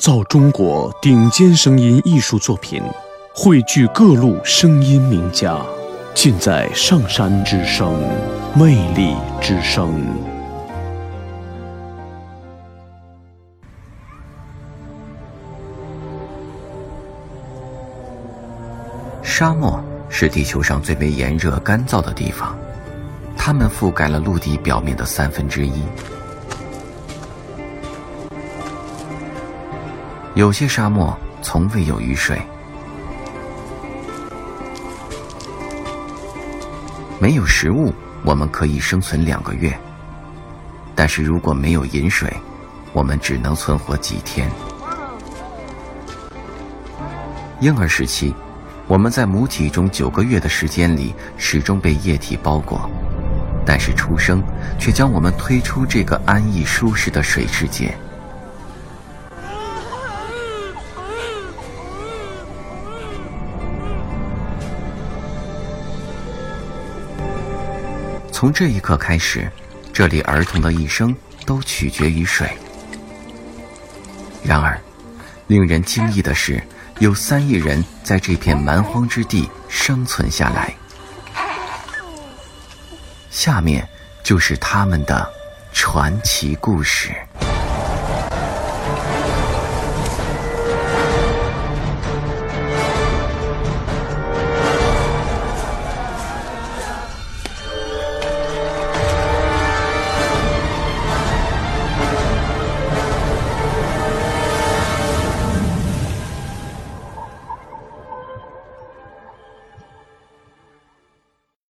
造中国顶尖声音艺术作品，汇聚各路声音名家，尽在上山之声，魅力之声。沙漠是地球上最为炎热、干燥的地方，它们覆盖了陆地表面的三分之一。有些沙漠从未有雨水，没有食物，我们可以生存两个月；但是如果没有饮水，我们只能存活几天。婴儿时期，我们在母体中九个月的时间里，始终被液体包裹，但是出生却将我们推出这个安逸舒适的水世界。从这一刻开始，这里儿童的一生都取决于水。然而，令人惊异的是，有三亿人在这片蛮荒之地生存下来。下面就是他们的传奇故事。